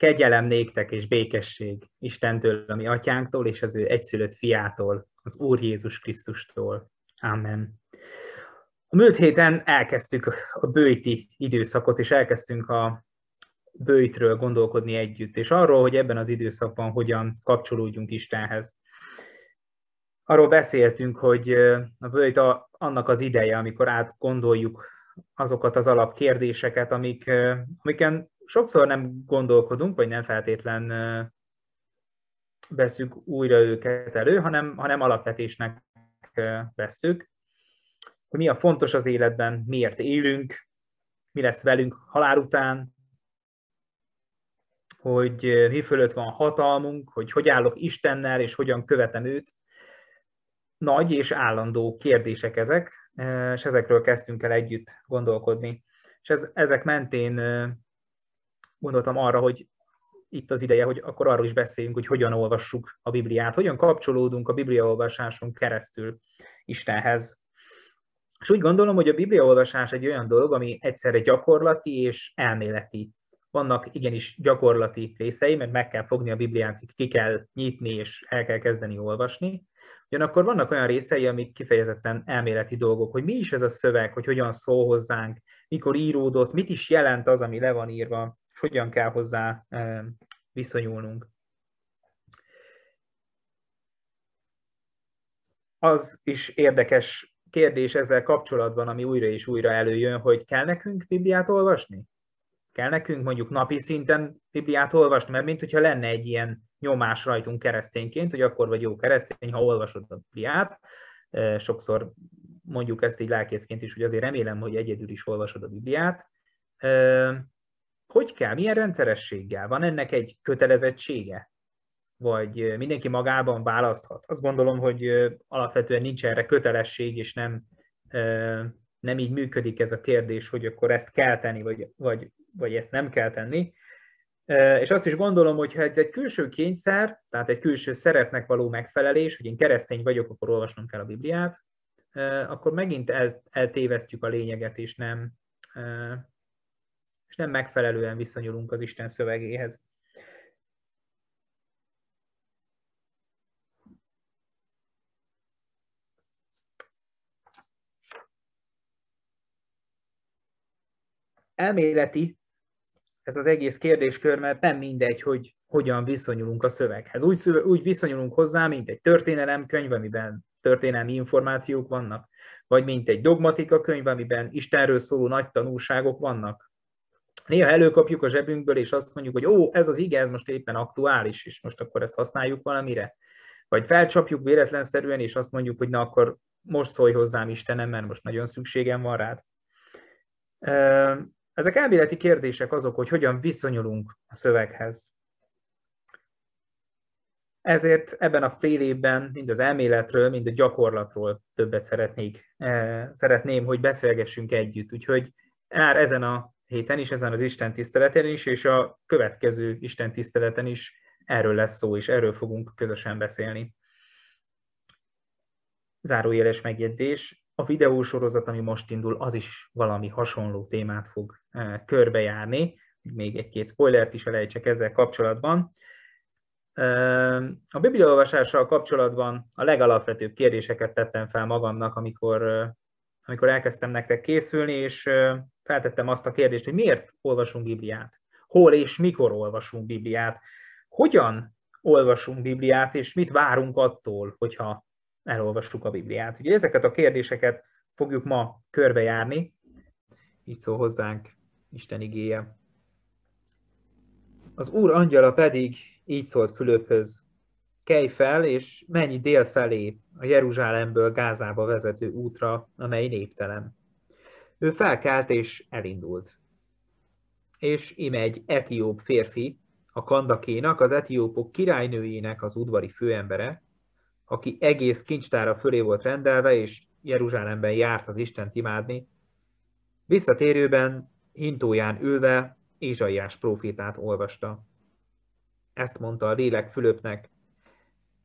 Kegyelem néktek és békesség Istentől, ami atyánktól, és az ő egyszülött fiától, az Úr Jézus Krisztustól. Amen. A múlt héten elkezdtük a bőjti időszakot, és elkezdtünk a bőjtről gondolkodni együtt, és arról, hogy ebben az időszakban hogyan kapcsolódjunk Istenhez. Arról beszéltünk, hogy a bőjt a, annak az ideje, amikor átgondoljuk azokat az alapkérdéseket, amik, amiken sokszor nem gondolkodunk, vagy nem feltétlen veszük újra őket elő, hanem, hanem alapvetésnek vesszük, hogy mi a fontos az életben, miért élünk, mi lesz velünk halál után, hogy mi fölött van hatalmunk, hogy hogy állok Istennel, és hogyan követem őt. Nagy és állandó kérdések ezek, és ezekről kezdtünk el együtt gondolkodni. És ez, ezek mentén gondoltam arra, hogy itt az ideje, hogy akkor arról is beszéljünk, hogy hogyan olvassuk a Bibliát, hogyan kapcsolódunk a Bibliaolvasáson keresztül Istenhez. És úgy gondolom, hogy a Bibliaolvasás egy olyan dolog, ami egyszerre gyakorlati és elméleti. Vannak igenis gyakorlati részei, mert meg kell fogni a Bibliát, ki kell nyitni és el kell kezdeni olvasni. Ugyanakkor vannak olyan részei, amik kifejezetten elméleti dolgok, hogy mi is ez a szöveg, hogy hogyan szól hozzánk, mikor íródott, mit is jelent az, ami le van írva, hogyan kell hozzá viszonyulnunk. Az is érdekes kérdés ezzel kapcsolatban, ami újra és újra előjön, hogy kell nekünk Bibliát olvasni? Kell nekünk mondjuk napi szinten Bibliát olvasni? Mert mint hogyha lenne egy ilyen nyomás rajtunk keresztényként, hogy akkor vagy jó keresztény, ha olvasod a Bibliát. Sokszor mondjuk ezt így lelkészként is, hogy azért remélem, hogy egyedül is olvasod a Bibliát. Hogy kell? Milyen rendszerességgel? Van ennek egy kötelezettsége? Vagy mindenki magában választhat? Azt gondolom, hogy alapvetően nincs erre kötelesség, és nem, nem így működik ez a kérdés, hogy akkor ezt kell tenni, vagy, vagy, vagy ezt nem kell tenni. És azt is gondolom, hogy ha ez egy külső kényszer, tehát egy külső szeretnek való megfelelés, hogy én keresztény vagyok, akkor olvasnom kell a Bibliát, akkor megint el, eltévesztjük a lényeget, és nem, és nem megfelelően viszonyulunk az Isten szövegéhez. Elméleti ez az egész kérdéskör, mert nem mindegy, hogy hogyan viszonyulunk a szöveghez. Úgy, úgy viszonyulunk hozzá, mint egy történelemkönyv, amiben történelmi információk vannak, vagy mint egy dogmatika könyv, amiben Istenről szóló nagy tanulságok vannak, néha előkapjuk a zsebünkből, és azt mondjuk, hogy ó, ez az ige, most éppen aktuális, és most akkor ezt használjuk valamire. Vagy felcsapjuk véletlenszerűen, és azt mondjuk, hogy na akkor most szólj hozzám Istenem, mert most nagyon szükségem van rád. Ezek elméleti kérdések azok, hogy hogyan viszonyulunk a szöveghez. Ezért ebben a fél évben mind az elméletről, mind a gyakorlatról többet szeretnék, szeretném, hogy beszélgessünk együtt. Úgyhogy már ezen a héten is, ezen az Isten tiszteleten is, és a következő Isten tiszteleten is erről lesz szó, és erről fogunk közösen beszélni. Zárójeles megjegyzés, a videósorozat, ami most indul, az is valami hasonló témát fog eh, körbejárni, még egy-két spoilert is elejtsek ezzel kapcsolatban. Eh, a bibliaolvasással kapcsolatban a legalapvetőbb kérdéseket tettem fel magamnak, amikor, eh, amikor elkezdtem nektek készülni, és feltettem azt a kérdést, hogy miért olvasunk Bibliát? Hol és mikor olvasunk Bibliát? Hogyan olvasunk Bibliát, és mit várunk attól, hogyha elolvassuk a Bibliát? Ugye ezeket a kérdéseket fogjuk ma körbejárni. Így szól hozzánk Isten igéje. Az Úr angyala pedig így szólt Fülöphöz, kelj fel, és menj dél felé, a Jeruzsálemből Gázába vezető útra, amely néptelen. Ő felkelt és elindult. És ime egy etióp férfi, a kandakénak, az etiópok királynőjének az udvari főembere, aki egész kincstára fölé volt rendelve, és Jeruzsálemben járt az Isten imádni, visszatérőben hintóján ülve Ézsaiás profétát olvasta. Ezt mondta a lélek Fülöpnek,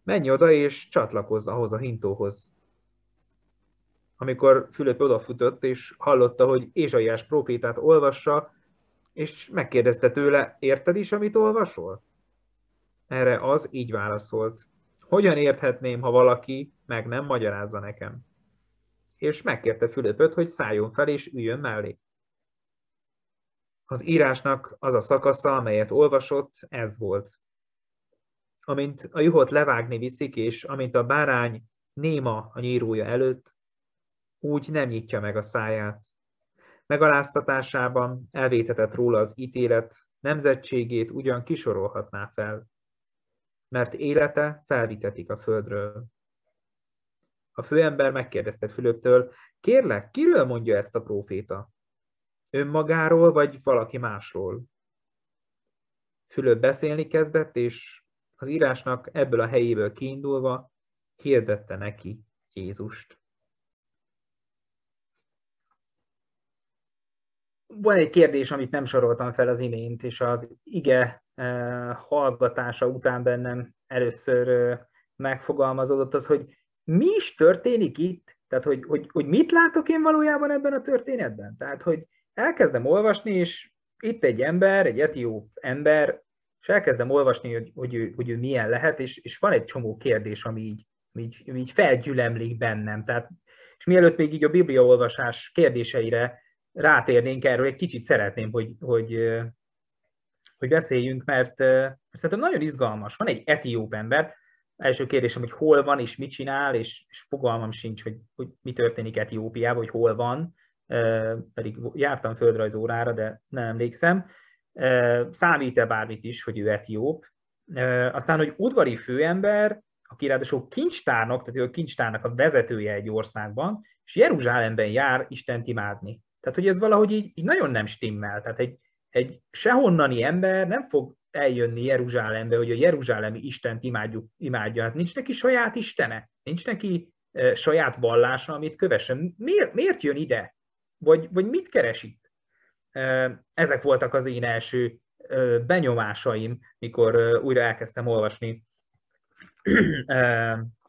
menj oda és csatlakozz ahhoz a hintóhoz, amikor Fülöp odafutott és hallotta, hogy Ézsaiás profétát olvassa, és megkérdezte tőle, érted is, amit olvasol? Erre az így válaszolt. Hogyan érthetném, ha valaki meg nem magyarázza nekem? És megkérte Fülöpöt, hogy szálljon fel és üljön mellé. Az írásnak az a szakasza, amelyet olvasott, ez volt. Amint a juhot levágni viszik, és amint a bárány néma a nyírója előtt, úgy nem nyitja meg a száját. Megaláztatásában elvétetett róla az ítélet, nemzetségét ugyan kisorolhatná fel, mert élete felvitetik a földről. A főember megkérdezte Fülöptől, kérlek, kiről mondja ezt a próféta? Önmagáról, vagy valaki másról? Fülöp beszélni kezdett, és az írásnak ebből a helyéből kiindulva hirdette neki Jézust. Van egy kérdés, amit nem soroltam fel az imént, és az ige eh, hallgatása után bennem először eh, megfogalmazódott az, hogy mi is történik itt? Tehát, hogy, hogy, hogy mit látok én valójában ebben a történetben? Tehát, hogy elkezdem olvasni, és itt egy ember, egy etióp ember, és elkezdem olvasni, hogy, hogy, ő, hogy ő milyen lehet, és, és van egy csomó kérdés, ami így, így, így felgyülemlik bennem. Tehát, és mielőtt még így a bibliaolvasás kérdéseire rátérnénk erről, egy kicsit szeretném, hogy, hogy, hogy beszéljünk, mert, szerintem nagyon izgalmas. Van egy etióp ember, első kérdésem, hogy hol van és mit csinál, és, és fogalmam sincs, hogy, hogy mi történik Etiópiában, hogy hol van, pedig jártam földrajzórára, de nem emlékszem. Számít-e bármit is, hogy ő etióp? Aztán, hogy udvari főember, aki ráadásul kincstárnak, tehát ő a kincstárnak a vezetője egy országban, és Jeruzsálemben jár Istent imádni. Tehát, hogy ez valahogy így, így nagyon nem stimmel. Tehát egy, egy sehonnani ember nem fog eljönni Jeruzsálembe, hogy a jeruzsálemi Istent imádjuk, imádja. Hát nincs neki saját istene, nincs neki e, saját vallása, amit kövessen. Miért, miért jön ide? Vagy, vagy mit keres itt? E, ezek voltak az én első benyomásaim, mikor újra elkezdtem olvasni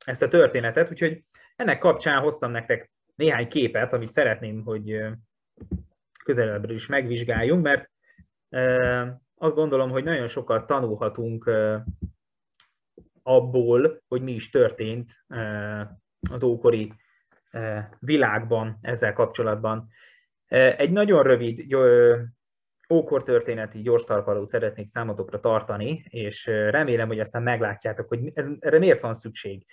ezt a történetet, úgyhogy ennek kapcsán hoztam nektek néhány képet, amit szeretném, hogy közelebbről is megvizsgáljunk, mert azt gondolom, hogy nagyon sokat tanulhatunk abból, hogy mi is történt az ókori világban ezzel kapcsolatban. Egy nagyon rövid ókor történeti gyors talpalót szeretnék számotokra tartani, és remélem, hogy aztán meglátjátok, hogy ez, erre miért van szükség.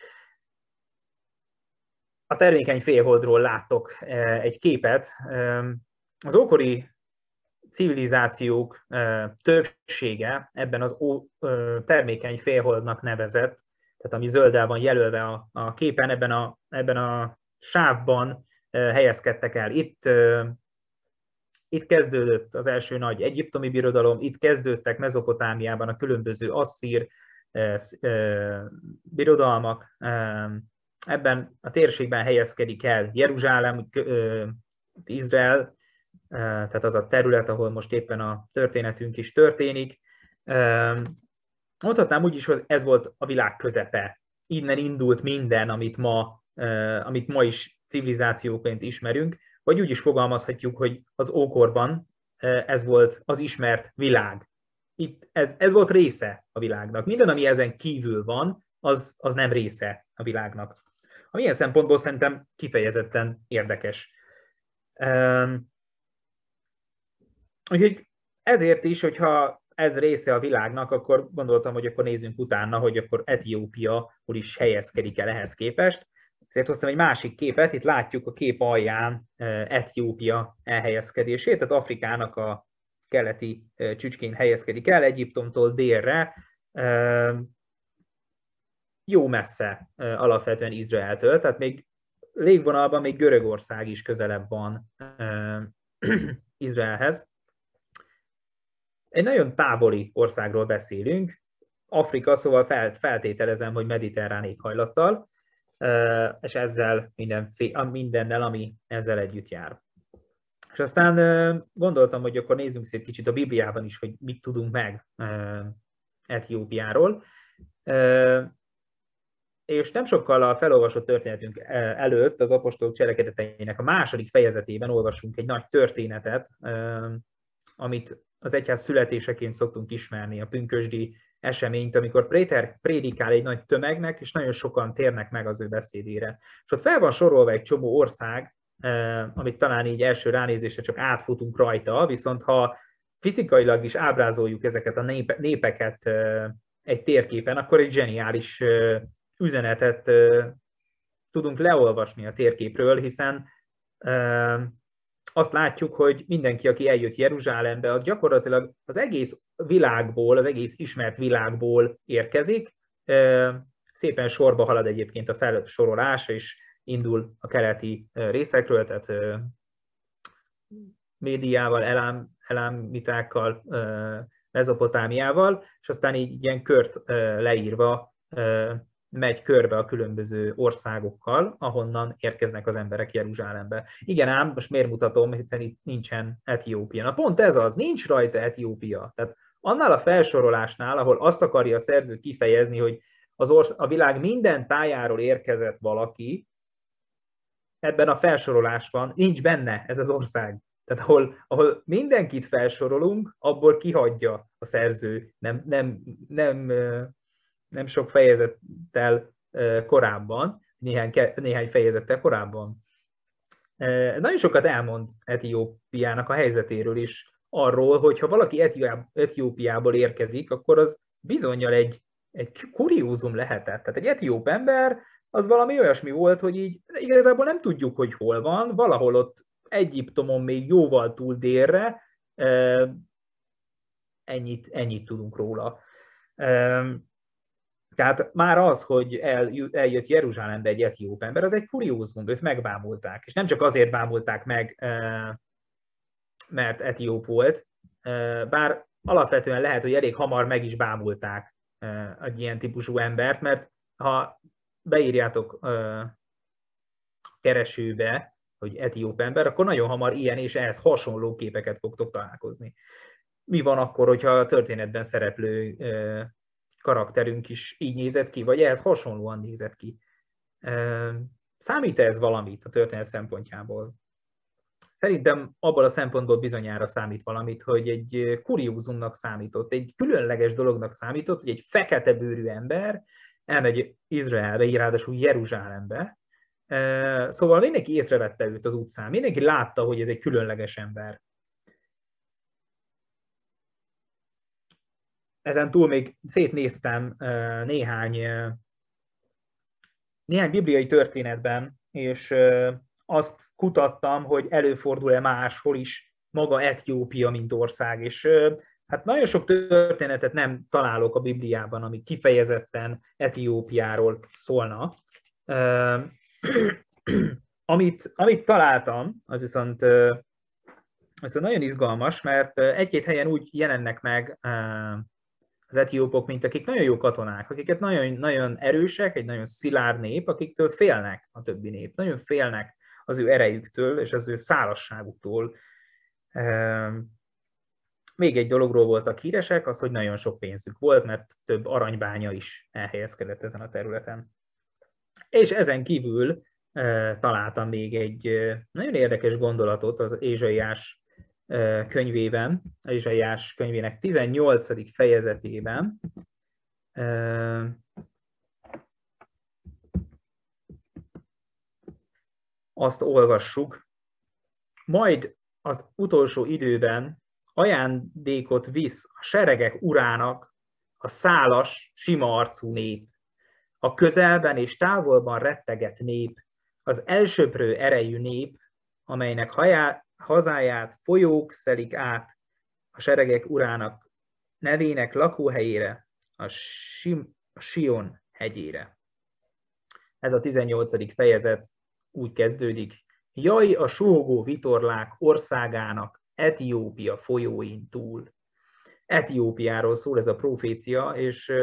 A termékeny félholdról láttok egy képet. Az ókori civilizációk többsége ebben az termékeny félholdnak nevezett, tehát ami zölddel van jelölve a, a képen, ebben a, ebben a sávban helyezkedtek el. Itt, itt kezdődött az első nagy egyiptomi birodalom, itt kezdődtek Mezopotámiában a különböző asszír birodalmak, ebben a térségben helyezkedik el Jeruzsálem, Izrael, tehát az a terület, ahol most éppen a történetünk is történik. Mondhatnám úgy is, hogy ez volt a világ közepe. Innen indult minden, amit ma, amit ma is civilizációként ismerünk, vagy úgy is fogalmazhatjuk, hogy az ókorban ez volt az ismert világ. Itt ez, ez volt része a világnak. Minden, ami ezen kívül van, az, az nem része a világnak. Ami ilyen szempontból szerintem kifejezetten érdekes. Úgyhogy ezért is, hogyha ez része a világnak, akkor gondoltam, hogy akkor nézzünk utána, hogy akkor Etiópia hol is helyezkedik el ehhez képest. Ezért hoztam egy másik képet, itt látjuk a kép alján Etiópia elhelyezkedését, tehát Afrikának a keleti csücskén helyezkedik el, Egyiptomtól délre, jó messze alapvetően Izraeltől, tehát még légvonalban még Görögország is közelebb van Izraelhez. Egy nagyon távoli országról beszélünk, Afrika, szóval feltételezem, hogy mediterrán éghajlattal, és ezzel minden, mindennel, ami ezzel együtt jár. És aztán gondoltam, hogy akkor nézzünk szép kicsit a Bibliában is, hogy mit tudunk meg Etiópiáról. És nem sokkal a felolvasott történetünk előtt az apostolok cselekedeteinek a második fejezetében olvasunk egy nagy történetet, amit az egyház születéseként szoktunk ismerni, a pünkösdi eseményt, amikor Préter prédikál egy nagy tömegnek, és nagyon sokan térnek meg az ő beszédére. És ott fel van sorolva egy csomó ország, amit talán így első ránézésre csak átfutunk rajta, viszont ha fizikailag is ábrázoljuk ezeket a népeket egy térképen, akkor egy zseniális üzenetet tudunk leolvasni a térképről, hiszen azt látjuk, hogy mindenki, aki eljött Jeruzsálembe, az gyakorlatilag az egész világból, az egész ismert világból érkezik. Szépen sorba halad egyébként a felsorolás, és indul a keleti részekről, tehát médiával, elám, elámitákkal, mezopotámiával, és aztán így ilyen kört leírva megy körbe a különböző országokkal, ahonnan érkeznek az emberek Jeruzsálembe. Igen ám, most miért mutatom, hiszen itt nincsen Etiópia. Na pont ez az, nincs rajta Etiópia. Tehát annál a felsorolásnál, ahol azt akarja a szerző kifejezni, hogy az orsz- a világ minden tájáról érkezett valaki, ebben a felsorolásban nincs benne ez az ország. Tehát ahol, ahol mindenkit felsorolunk, abból kihagyja a szerző, nem, nem, nem nem sok fejezettel korábban, néhány, néhány fejezettel korábban. Nagyon sokat elmond Etiópiának a helyzetéről is, arról, hogy ha valaki Etiópiából érkezik, akkor az bizonyal egy, egy kuriózum lehetett. Tehát egy etióp ember az valami olyasmi volt, hogy így igazából nem tudjuk, hogy hol van, valahol ott Egyiptomon még jóval túl délre, ennyit, ennyit tudunk róla. Tehát már az, hogy el, eljött Jeruzsálembe egy etióp ember, az egy kuriózum, őt megbámulták. És nem csak azért bámulták meg, mert etióp volt, bár alapvetően lehet, hogy elég hamar meg is bámulták egy ilyen típusú embert, mert ha beírjátok keresőbe, hogy etióp ember, akkor nagyon hamar ilyen és ehhez hasonló képeket fogtok találkozni. Mi van akkor, hogyha a történetben szereplő karakterünk is így nézett ki, vagy ehhez hasonlóan nézett ki. Számít ez valamit a történet szempontjából? Szerintem abból a szempontból bizonyára számít valamit, hogy egy kuriózumnak számított, egy különleges dolognak számított, hogy egy fekete bőrű ember elmegy Izraelbe, ráadásul Jeruzsálembe, Szóval mindenki észrevette őt az utcán, mindenki látta, hogy ez egy különleges ember. Ezen túl még szétnéztem néhány, néhány bibliai történetben, és azt kutattam, hogy előfordul-e máshol is maga Etiópia, mint ország, és hát nagyon sok történetet nem találok a Bibliában, ami kifejezetten Etiópiáról szólna. amit, amit találtam, az viszont, viszont nagyon izgalmas, mert egy-két helyen úgy jelennek meg az etiópok, mint akik nagyon jó katonák, akiket nagyon, nagyon erősek, egy nagyon szilárd nép, akiktől félnek a többi nép. Nagyon félnek az ő erejüktől és az ő szálasságuktól. Ehm, még egy dologról voltak híresek, az, hogy nagyon sok pénzük volt, mert több aranybánya is elhelyezkedett ezen a területen. És ezen kívül e, találtam még egy e, nagyon érdekes gondolatot az Ézsaiás könyvében, a Izsaiás könyvének 18. fejezetében, azt olvassuk, majd az utolsó időben ajándékot visz a seregek urának a szálas, sima arcú nép, a közelben és távolban retteget nép, az elsöprő erejű nép, amelynek hajá, hazáját folyók szelik át a seregek urának nevének lakóhelyére, a, Sim, a Sion hegyére. Ez a 18. fejezet úgy kezdődik. Jaj a sógó vitorlák országának Etiópia folyóin túl. Etiópiáról szól ez a profécia, és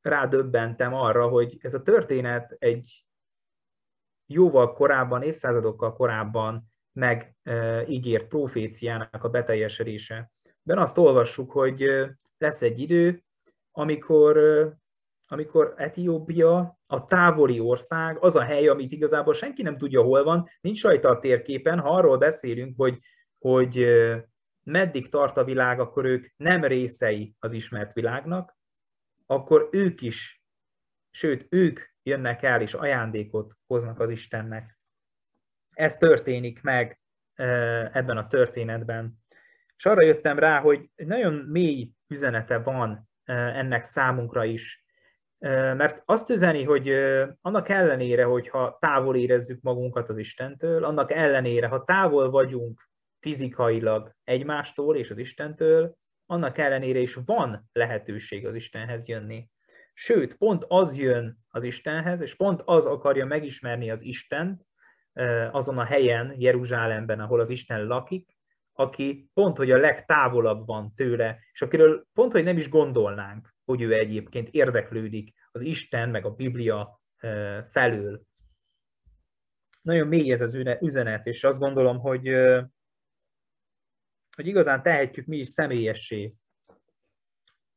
rádöbbentem arra, hogy ez a történet egy jóval korábban, évszázadokkal korábban megígért proféciának a beteljesedése. Ben azt olvassuk, hogy lesz egy idő, amikor, amikor Etiópia a távoli ország, az a hely, amit igazából senki nem tudja, hol van, nincs rajta a térképen, ha arról beszélünk, hogy, hogy meddig tart a világ, akkor ők nem részei az ismert világnak, akkor ők is, sőt, ők jönnek el és ajándékot hoznak az Istennek. Ez történik meg ebben a történetben. És arra jöttem rá, hogy egy nagyon mély üzenete van ennek számunkra is. Mert azt üzeni, hogy annak ellenére, hogyha távol érezzük magunkat az Istentől, annak ellenére, ha távol vagyunk fizikailag egymástól és az Istentől, annak ellenére is van lehetőség az Istenhez jönni. Sőt, pont az jön az Istenhez, és pont az akarja megismerni az Istent azon a helyen, Jeruzsálemben, ahol az Isten lakik, aki pont, hogy a legtávolabb van tőle, és akiről pont, hogy nem is gondolnánk, hogy ő egyébként érdeklődik az Isten meg a Biblia felől. Nagyon mély ez az üzenet, és azt gondolom, hogy, hogy igazán tehetjük mi is személyessé.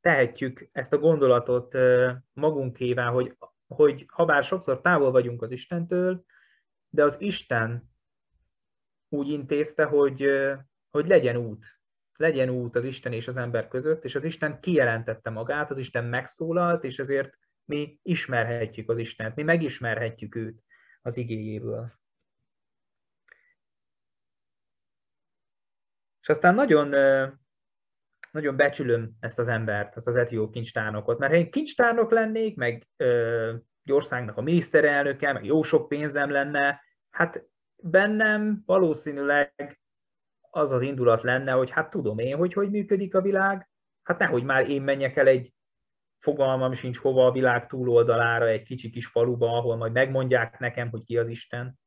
Tehetjük ezt a gondolatot magunkévá, hogy, hogy ha bár sokszor távol vagyunk az Istentől, de az Isten úgy intézte, hogy, hogy legyen út. Legyen út az Isten és az ember között, és az Isten kijelentette magát, az Isten megszólalt, és ezért mi ismerhetjük az Istent, mi megismerhetjük őt az igéjéből. És aztán nagyon, nagyon becsülöm ezt az embert, ezt az etióp kincstárnokot, mert ha én kincstárnok lennék, meg egy országnak a miniszterelnöke, meg jó sok pénzem lenne, hát bennem valószínűleg az az indulat lenne, hogy hát tudom én, hogy hogy működik a világ, hát nehogy már én menjek el egy fogalmam sincs hova a világ túloldalára, egy kicsi kis faluba, ahol majd megmondják nekem, hogy ki az Isten.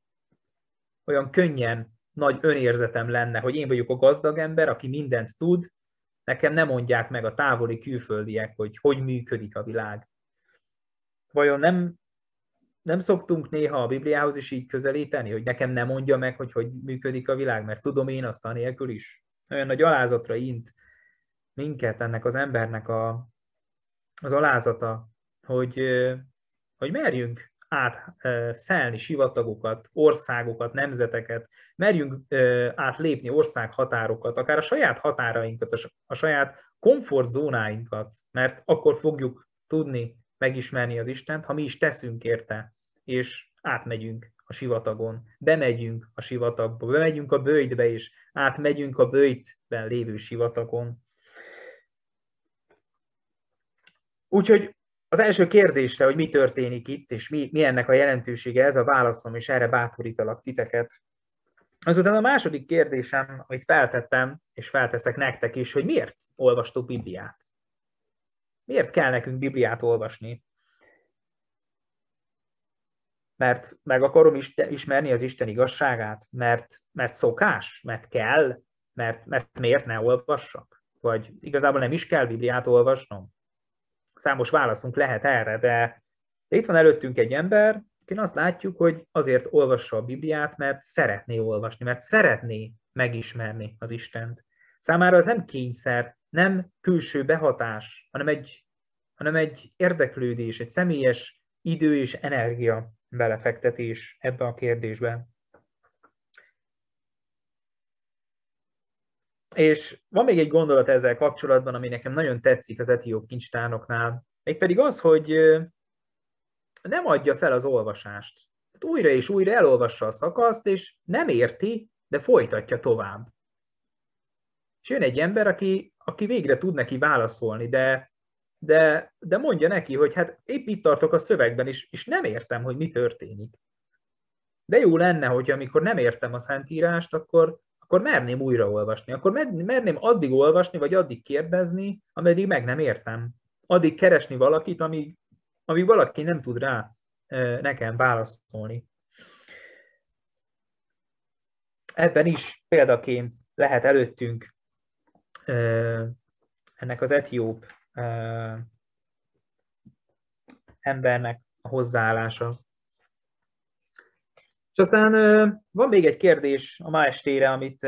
Olyan könnyen nagy önérzetem lenne, hogy én vagyok a gazdag ember, aki mindent tud, nekem nem mondják meg a távoli külföldiek, hogy hogy működik a világ. Vajon nem, nem szoktunk néha a Bibliához is így közelíteni, hogy nekem nem mondja meg, hogy hogy működik a világ, mert tudom én azt anélkül is. Olyan nagy alázatra int minket ennek az embernek a, az alázata, hogy, hogy merjünk átszelni sivatagokat, országokat, nemzeteket, merjünk átlépni országhatárokat, akár a saját határainkat, a saját komfortzónáinkat, mert akkor fogjuk tudni megismerni az Istent, ha mi is teszünk érte, és átmegyünk a sivatagon, bemegyünk a sivatagba, bemegyünk a bőjtbe, és átmegyünk a bőjtben lévő sivatagon. Úgyhogy az első kérdésre, hogy mi történik itt, és mi, mi ennek a jelentősége, ez a válaszom, és erre bátorítalak titeket. Azután a második kérdésem, amit feltettem, és felteszek nektek is, hogy miért olvastok Bibliát? Miért kell nekünk Bibliát olvasni? Mert meg akarom ismerni az Isten igazságát? Mert, mert szokás? Mert kell? Mert, mert miért ne olvassak? Vagy igazából nem is kell Bibliát olvasnom? Számos válaszunk lehet erre, de, de itt van előttünk egy ember, akin azt látjuk, hogy azért olvassa a Bibliát, mert szeretné olvasni, mert szeretné megismerni az Istent. Számára az nem kényszer, nem külső behatás, hanem egy, hanem egy érdeklődés, egy személyes idő és energia belefektetés ebbe a kérdésbe. És van még egy gondolat ezzel kapcsolatban, ami nekem nagyon tetszik az etióp kincstárnoknál, mégpedig az, hogy nem adja fel az olvasást. Hát újra és újra elolvassa a szakaszt, és nem érti, de folytatja tovább. És jön egy ember, aki, aki végre tud neki válaszolni, de, de, de mondja neki, hogy hát épp itt tartok a szövegben, és, és nem értem, hogy mi történik. De jó lenne, hogy amikor nem értem a Szentírást, akkor, akkor merném újraolvasni. Akkor merném addig olvasni, vagy addig kérdezni, ameddig meg nem értem. Addig keresni valakit, amíg, amíg valaki nem tud rá nekem válaszolni. Ebben is példaként lehet előttünk ennek az etióp embernek a hozzáállása. És aztán van még egy kérdés a ma estére, amit,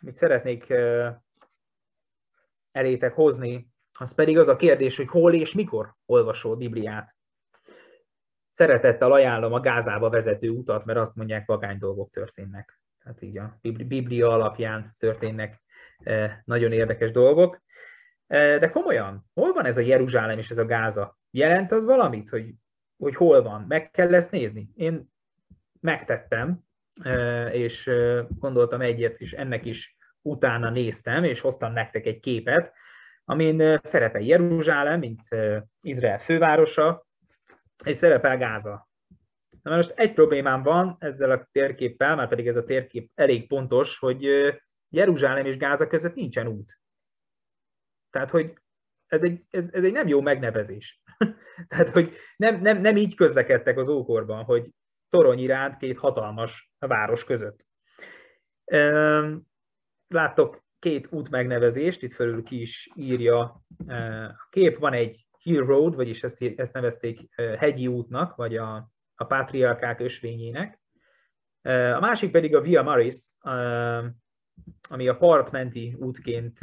amit szeretnék elétek hozni, az pedig az a kérdés, hogy hol és mikor olvasol Bibliát. Szeretettel ajánlom a Gázába vezető utat, mert azt mondják, vagány dolgok történnek. Tehát így a Biblia alapján történnek nagyon érdekes dolgok. De komolyan, hol van ez a Jeruzsálem és ez a Gáza? Jelent az valamit, hogy, hogy hol van? Meg kell ezt nézni? Én megtettem, és gondoltam egyet, és ennek is utána néztem, és hoztam nektek egy képet, amin szerepel Jeruzsálem, mint Izrael fővárosa, és szerepel Gáza. Na most egy problémám van ezzel a térképpel, már pedig ez a térkép elég pontos, hogy Jeruzsálem és Gáza között nincsen út. Tehát, hogy ez egy, ez, ez egy nem jó megnevezés. Tehát, hogy nem, nem, nem így közlekedtek az ókorban, hogy torony iránt két hatalmas város között. Láttok két út megnevezést, itt fölül ki is írja a kép, van egy Hill Road, vagyis ezt, ezt nevezték hegyi útnak, vagy a, a pátriarkák ösvényének. A másik pedig a Via Maris, ami a partmenti útként,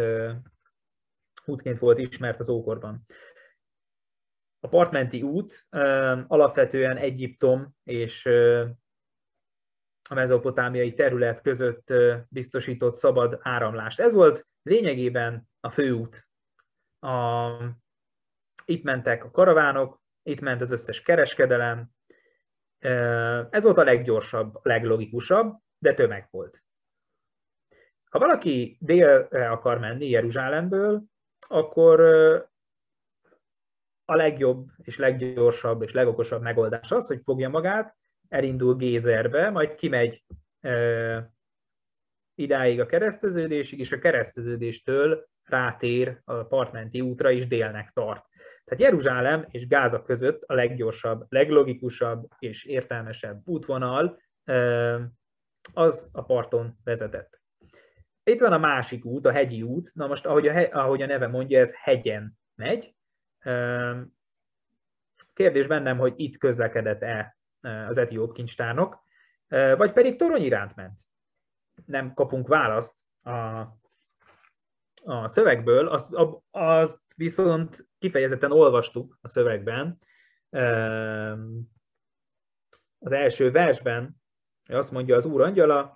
útként volt ismert az ókorban. A partmenti út alapvetően Egyiptom és a mezopotámiai terület között biztosított szabad áramlást. Ez volt lényegében a főút. A, itt mentek a karavánok, itt ment az összes kereskedelem. Ez volt a leggyorsabb, leglogikusabb, de tömeg volt. Ha valaki délre akar menni Jeruzsálemből, akkor a legjobb és leggyorsabb és legokosabb megoldás az, hogy fogja magát, elindul Gézerbe, majd kimegy e, idáig a kereszteződésig, és a kereszteződéstől rátér a partmenti útra, és délnek tart. Tehát Jeruzsálem és Gáza között a leggyorsabb, leglogikusabb és értelmesebb útvonal e, az a parton vezetett. Itt van a másik út, a hegyi út. Na most, ahogy a, ahogy a neve mondja, ez hegyen megy. Kérdés bennem, hogy itt közlekedett-e az etióp kincstárnok, vagy pedig torony iránt ment. Nem kapunk választ a, a szövegből, azt, azt viszont kifejezetten olvastuk a szövegben. Az első versben azt mondja az úr angyala,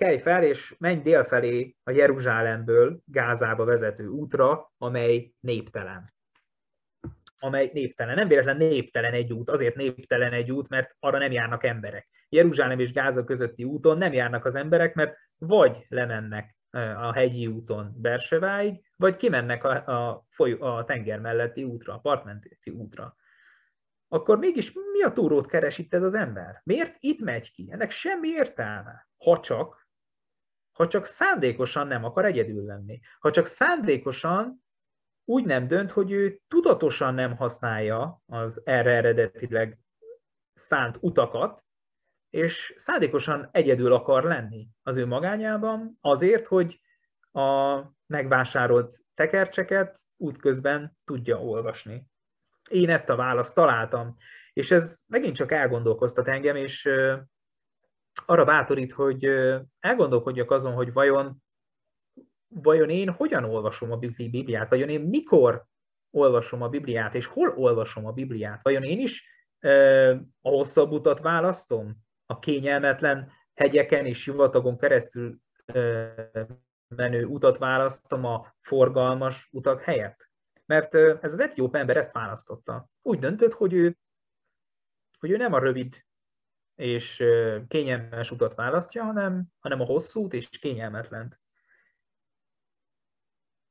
kelj fel és menj délfelé a Jeruzsálemből Gázába vezető útra, amely néptelen amely néptelen. Nem véletlen néptelen egy út, azért néptelen egy út, mert arra nem járnak emberek. Jeruzsálem és Gáza közötti úton nem járnak az emberek, mert vagy lemennek a hegyi úton Berseváig, vagy kimennek a, a, folyó, a tenger melletti útra, a partmenti útra. Akkor mégis mi a túrót keres itt ez az ember? Miért itt megy ki? Ennek semmi értelme. Ha csak, ha csak szándékosan nem akar egyedül lenni. Ha csak szándékosan úgy nem dönt, hogy ő tudatosan nem használja az erre eredetileg szánt utakat, és szándékosan egyedül akar lenni az ő magányában, azért, hogy a megvásárolt tekercseket útközben tudja olvasni. Én ezt a választ találtam, és ez megint csak elgondolkoztat engem, és arra bátorít, hogy elgondolkodjak azon, hogy vajon vajon én hogyan olvasom a Bibliát, vajon én mikor olvasom a Bibliát, és hol olvasom a Bibliát, vajon én is a hosszabb utat választom, a kényelmetlen hegyeken és sivatagon keresztül menő utat választom a forgalmas utak helyett. Mert ez az etióp ember ezt választotta. Úgy döntött, hogy ő, hogy ő nem a rövid és kényelmes utat választja, hanem, hanem a hosszút és kényelmetlent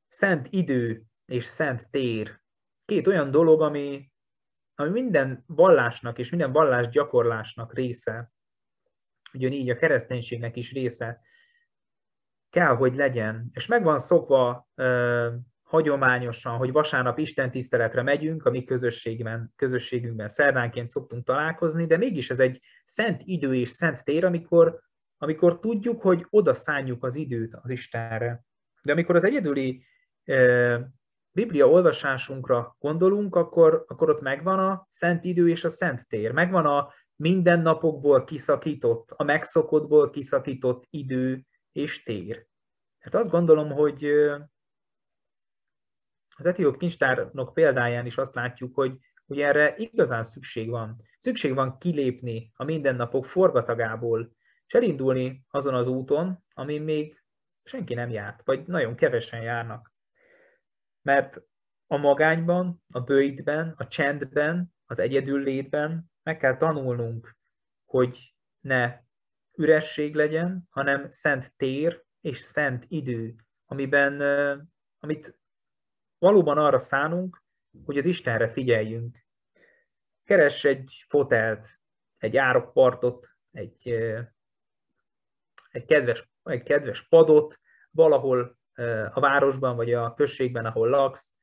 szent idő és szent tér. Két olyan dolog, ami, ami minden vallásnak és minden vallás gyakorlásnak része, ugyanígy a kereszténységnek is része, kell, hogy legyen. És meg van szokva hagyományosan, hogy vasárnap Isten tiszteletre megyünk, a mi közösségben, közösségünkben szerdánként szoktunk találkozni, de mégis ez egy szent idő és szent tér, amikor, amikor tudjuk, hogy oda szálljuk az időt az Istenre. De amikor az egyedüli Biblia olvasásunkra gondolunk, akkor, akkor ott megvan a szent idő és a szent tér. Megvan a mindennapokból kiszakított, a megszokottból kiszakított idő és tér. Hát azt gondolom, hogy az etióp kincstárnok példáján is azt látjuk, hogy, hogy erre igazán szükség van. Szükség van kilépni a mindennapok forgatagából, és elindulni azon az úton, ami még senki nem járt, vagy nagyon kevesen járnak. Mert a magányban, a bőjtben, a csendben, az egyedül létben meg kell tanulnunk, hogy ne üresség legyen, hanem szent tér és szent idő, amiben, amit valóban arra szánunk, hogy az Istenre figyeljünk. Keress egy fotelt, egy árokpartot, egy, egy, kedves, egy kedves padot valahol a városban vagy a községben, ahol laksz.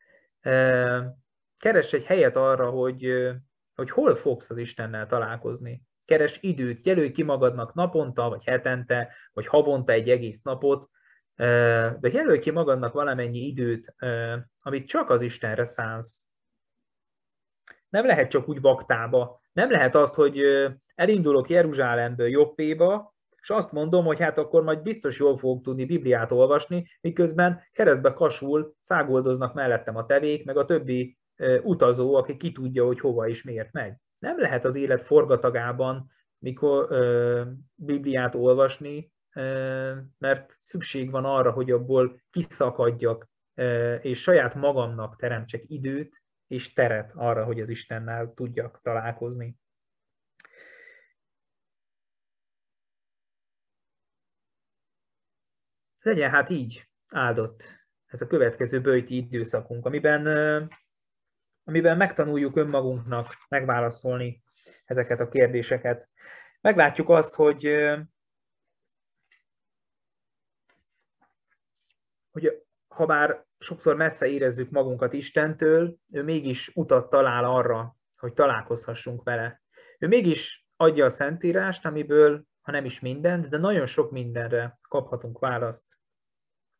Keres egy helyet arra, hogy, hogy hol fogsz az Istennel találkozni. Keres időt, jelölj ki magadnak naponta, vagy hetente, vagy havonta egy egész napot, de jelölj ki magadnak valamennyi időt, amit csak az Istenre szánsz. Nem lehet csak úgy vaktába. Nem lehet azt, hogy elindulok Jeruzsálemből Jobbéba, és azt mondom, hogy hát akkor majd biztos jól fogok tudni Bibliát olvasni, miközben keresztbe kasul, szágoldoznak mellettem a tevék, meg a többi utazó, aki ki tudja, hogy hova is miért megy. Nem lehet az élet forgatagában, mikor ö, Bibliát olvasni, mert szükség van arra, hogy abból kiszakadjak, és saját magamnak teremtsek időt és teret arra, hogy az Istennel tudjak találkozni. Legyen hát így áldott ez a következő bőjti időszakunk, amiben, amiben megtanuljuk önmagunknak megválaszolni ezeket a kérdéseket. Meglátjuk azt, hogy, hogy ha bár sokszor messze érezzük magunkat Istentől, ő mégis utat talál arra, hogy találkozhassunk vele. Ő mégis adja a Szentírást, amiből, ha nem is mindent, de nagyon sok mindenre kaphatunk választ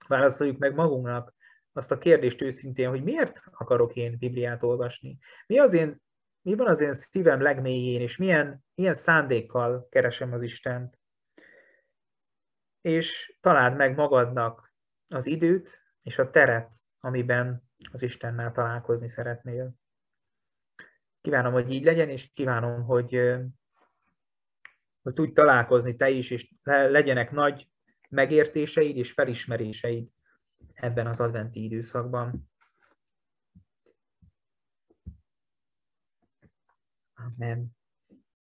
válaszoljuk meg magunknak azt a kérdést őszintén, hogy miért akarok én Bibliát olvasni? Mi, az én, mi van az én szívem legmélyén, és milyen, milyen szándékkal keresem az Istent? És találd meg magadnak az időt és a teret, amiben az Istennel találkozni szeretnél. Kívánom, hogy így legyen, és kívánom, hogy, hogy tudj találkozni te is, és legyenek nagy megértéseid és felismeréseid ebben az adventi időszakban. Amen.